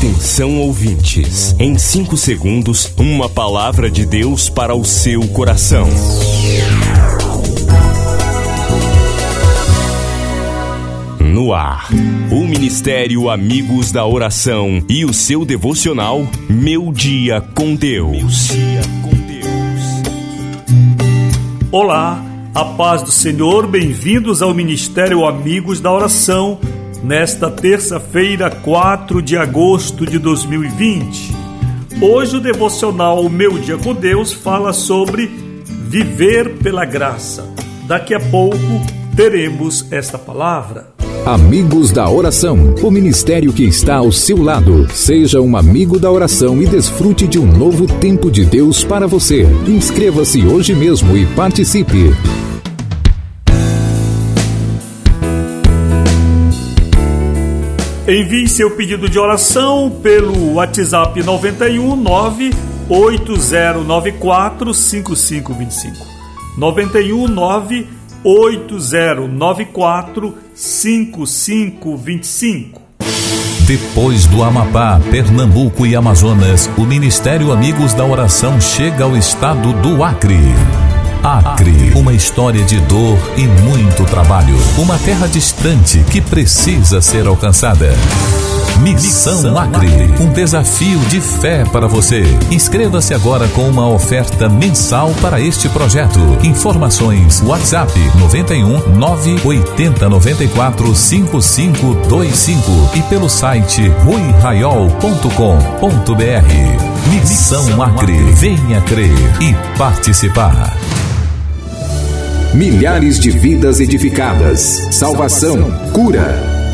Atenção ouvintes, em 5 segundos, uma palavra de Deus para o seu coração. No ar, o Ministério Amigos da Oração e o seu devocional Meu Dia com Deus. Olá, a paz do Senhor, bem-vindos ao Ministério Amigos da Oração nesta terça-feira, 4 de agosto de 2020. Hoje o devocional Meu Dia com Deus fala sobre viver pela graça. Daqui a pouco teremos esta palavra. Amigos da Oração, o ministério que está ao seu lado. Seja um amigo da oração e desfrute de um novo tempo de Deus para você. Inscreva-se hoje mesmo e participe. Envie seu pedido de oração pelo WhatsApp 91 8094 5525. 91 8094 5525. Depois do Amapá, Pernambuco e Amazonas, o Ministério Amigos da Oração chega ao estado do Acre. Acre, uma história de dor e muito trabalho. Uma terra distante que precisa ser alcançada. Missão Acre, um desafio de fé para você. Inscreva-se agora com uma oferta mensal para este projeto. Informações WhatsApp 91 980 94 5525 e pelo site ruiraiol.com.br. Missão Acre, venha crer e participar. Milhares de vidas edificadas, salvação, cura.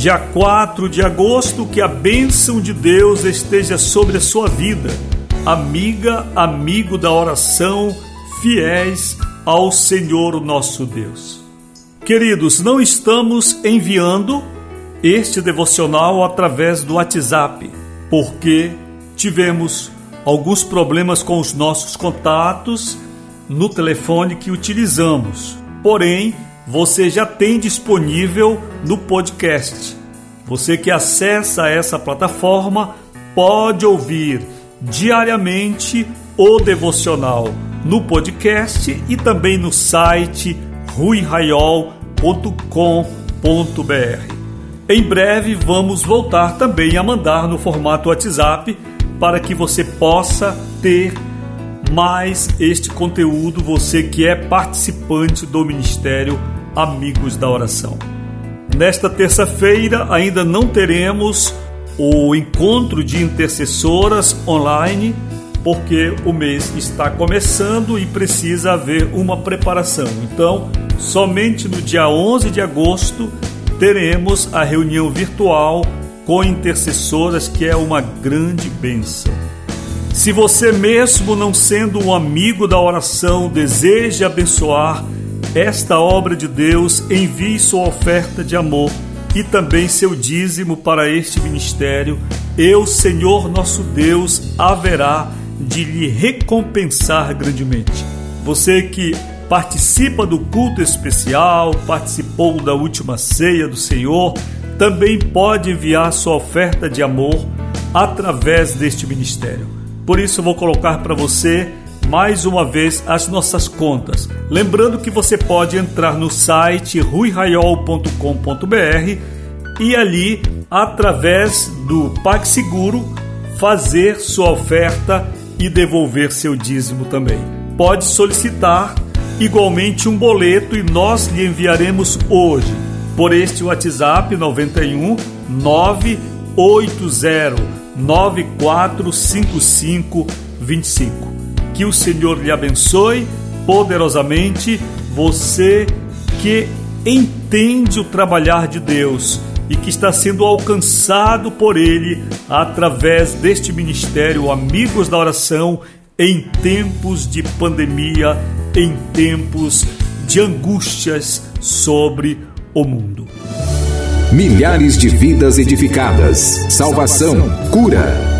Dia 4 de agosto, que a bênção de Deus esteja sobre a sua vida. Amiga, amigo da oração, fiéis ao Senhor nosso Deus. Queridos, não estamos enviando este devocional através do WhatsApp, porque tivemos alguns problemas com os nossos contatos no telefone que utilizamos. Porém, você já tem disponível no podcast. Você que acessa essa plataforma pode ouvir diariamente o devocional no podcast e também no site ruiraiol.com.br. Em breve vamos voltar também a mandar no formato WhatsApp para que você possa ter mais este conteúdo, você que é participante do Ministério Amigos da Oração. Nesta terça-feira ainda não teremos o encontro de intercessoras online, porque o mês está começando e precisa haver uma preparação. Então, somente no dia 11 de agosto teremos a reunião virtual com intercessoras, que é uma grande bênção. Se você mesmo não sendo um amigo da oração deseja abençoar esta obra de Deus, envie sua oferta de amor e também seu dízimo para este ministério. Eu, Senhor nosso Deus, haverá de lhe recompensar grandemente. Você que participa do culto especial, participou da última ceia do Senhor, também pode enviar sua oferta de amor através deste ministério. Por isso, vou colocar para você mais uma vez as nossas contas. Lembrando que você pode entrar no site ruiraiol.com.br e ali, através do PagSeguro, fazer sua oferta e devolver seu dízimo também. Pode solicitar igualmente um boleto e nós lhe enviaremos hoje por este WhatsApp 91 980 9455 25. Que o Senhor lhe abençoe poderosamente. Você que entende o trabalhar de Deus e que está sendo alcançado por Ele através deste ministério Amigos da Oração em tempos de pandemia, em tempos de angústias sobre o mundo. Milhares de vidas edificadas, salvação, cura.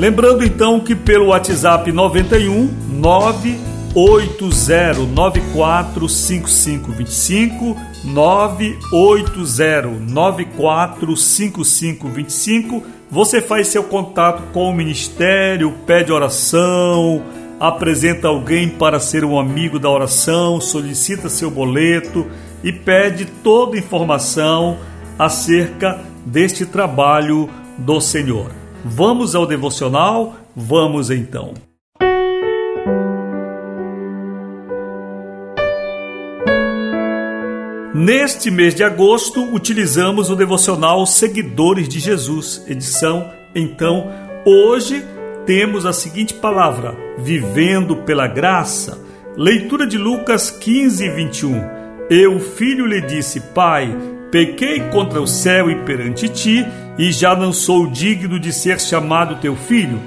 Lembrando então que pelo WhatsApp 91 980945525 980945525 você faz seu contato com o ministério, pede oração, apresenta alguém para ser um amigo da oração, solicita seu boleto e pede toda informação acerca deste trabalho do Senhor. Vamos ao devocional? Vamos então. Neste mês de agosto, utilizamos o devocional Seguidores de Jesus, edição. Então, hoje temos a seguinte palavra: Vivendo pela graça. Leitura de Lucas 15, 21. Eu, filho, lhe disse: Pai, pequei contra o céu e perante ti e já não sou digno de ser chamado teu filho?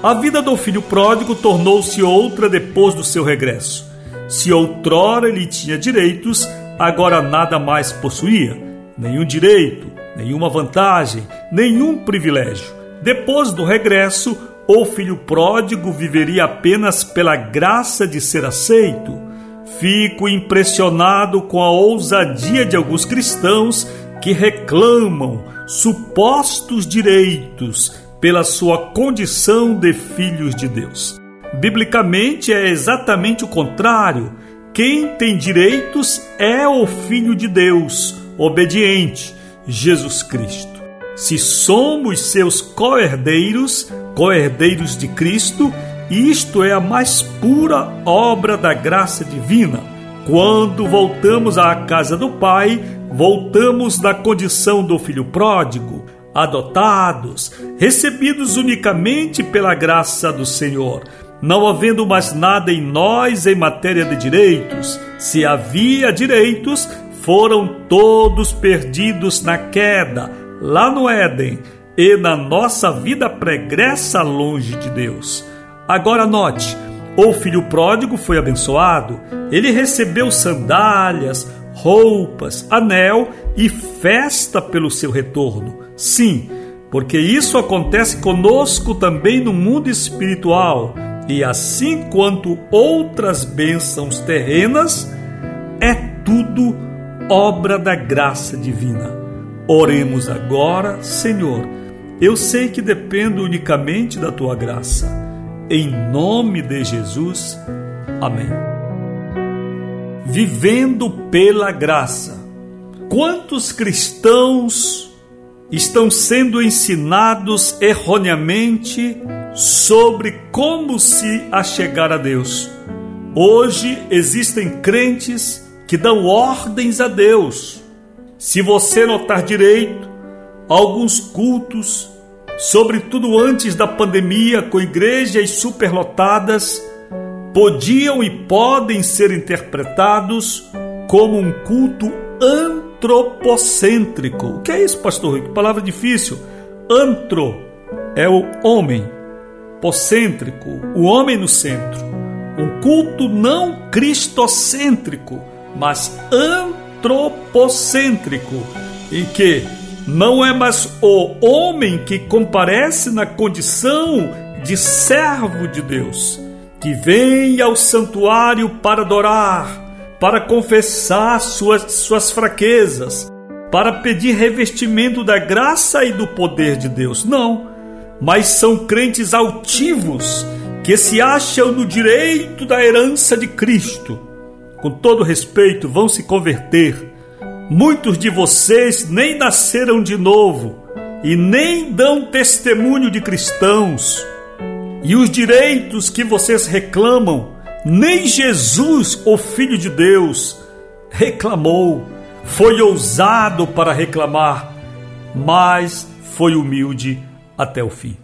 A vida do filho pródigo tornou-se outra depois do seu regresso. Se outrora ele tinha direitos, agora nada mais possuía. Nenhum direito, nenhuma vantagem, nenhum privilégio. Depois do regresso, o filho pródigo viveria apenas pela graça de ser aceito. Fico impressionado com a ousadia de alguns cristãos que reclamam supostos direitos pela sua condição de filhos de Deus. Biblicamente é exatamente o contrário. Quem tem direitos é o Filho de Deus, obediente, Jesus Cristo. Se somos seus co-herdeiros, co-herdeiros de Cristo, isto é a mais pura obra da graça divina. Quando voltamos à casa do Pai, voltamos da condição do filho pródigo, adotados, recebidos unicamente pela graça do Senhor, não havendo mais nada em nós em matéria de direitos. Se havia direitos, foram todos perdidos na queda, lá no Éden, e na nossa vida pregressa longe de Deus. Agora note, o filho pródigo foi abençoado, ele recebeu sandálias, roupas, anel e festa pelo seu retorno. Sim, porque isso acontece conosco também no mundo espiritual. E assim quanto outras bênçãos terrenas, é tudo obra da graça divina. Oremos agora, Senhor. Eu sei que dependo unicamente da tua graça. Em nome de Jesus. Amém vivendo pela graça. Quantos cristãos estão sendo ensinados erroneamente sobre como se achegar a Deus? Hoje existem crentes que dão ordens a Deus. Se você notar direito, alguns cultos, sobretudo antes da pandemia, com igrejas superlotadas, podiam e podem ser interpretados como um culto antropocêntrico. O que é isso, pastor Rico? Palavra difícil. Antro é o homem, pocêntrico, o homem no centro. Um culto não cristocêntrico, mas antropocêntrico, em que não é mais o homem que comparece na condição de servo de Deus, que vem ao santuário para adorar, para confessar suas, suas fraquezas, para pedir revestimento da graça e do poder de Deus. Não, mas são crentes altivos que se acham no direito da herança de Cristo. Com todo respeito, vão se converter, Muitos de vocês nem nasceram de novo e nem dão testemunho de cristãos. E os direitos que vocês reclamam, nem Jesus, o Filho de Deus, reclamou. Foi ousado para reclamar, mas foi humilde até o fim.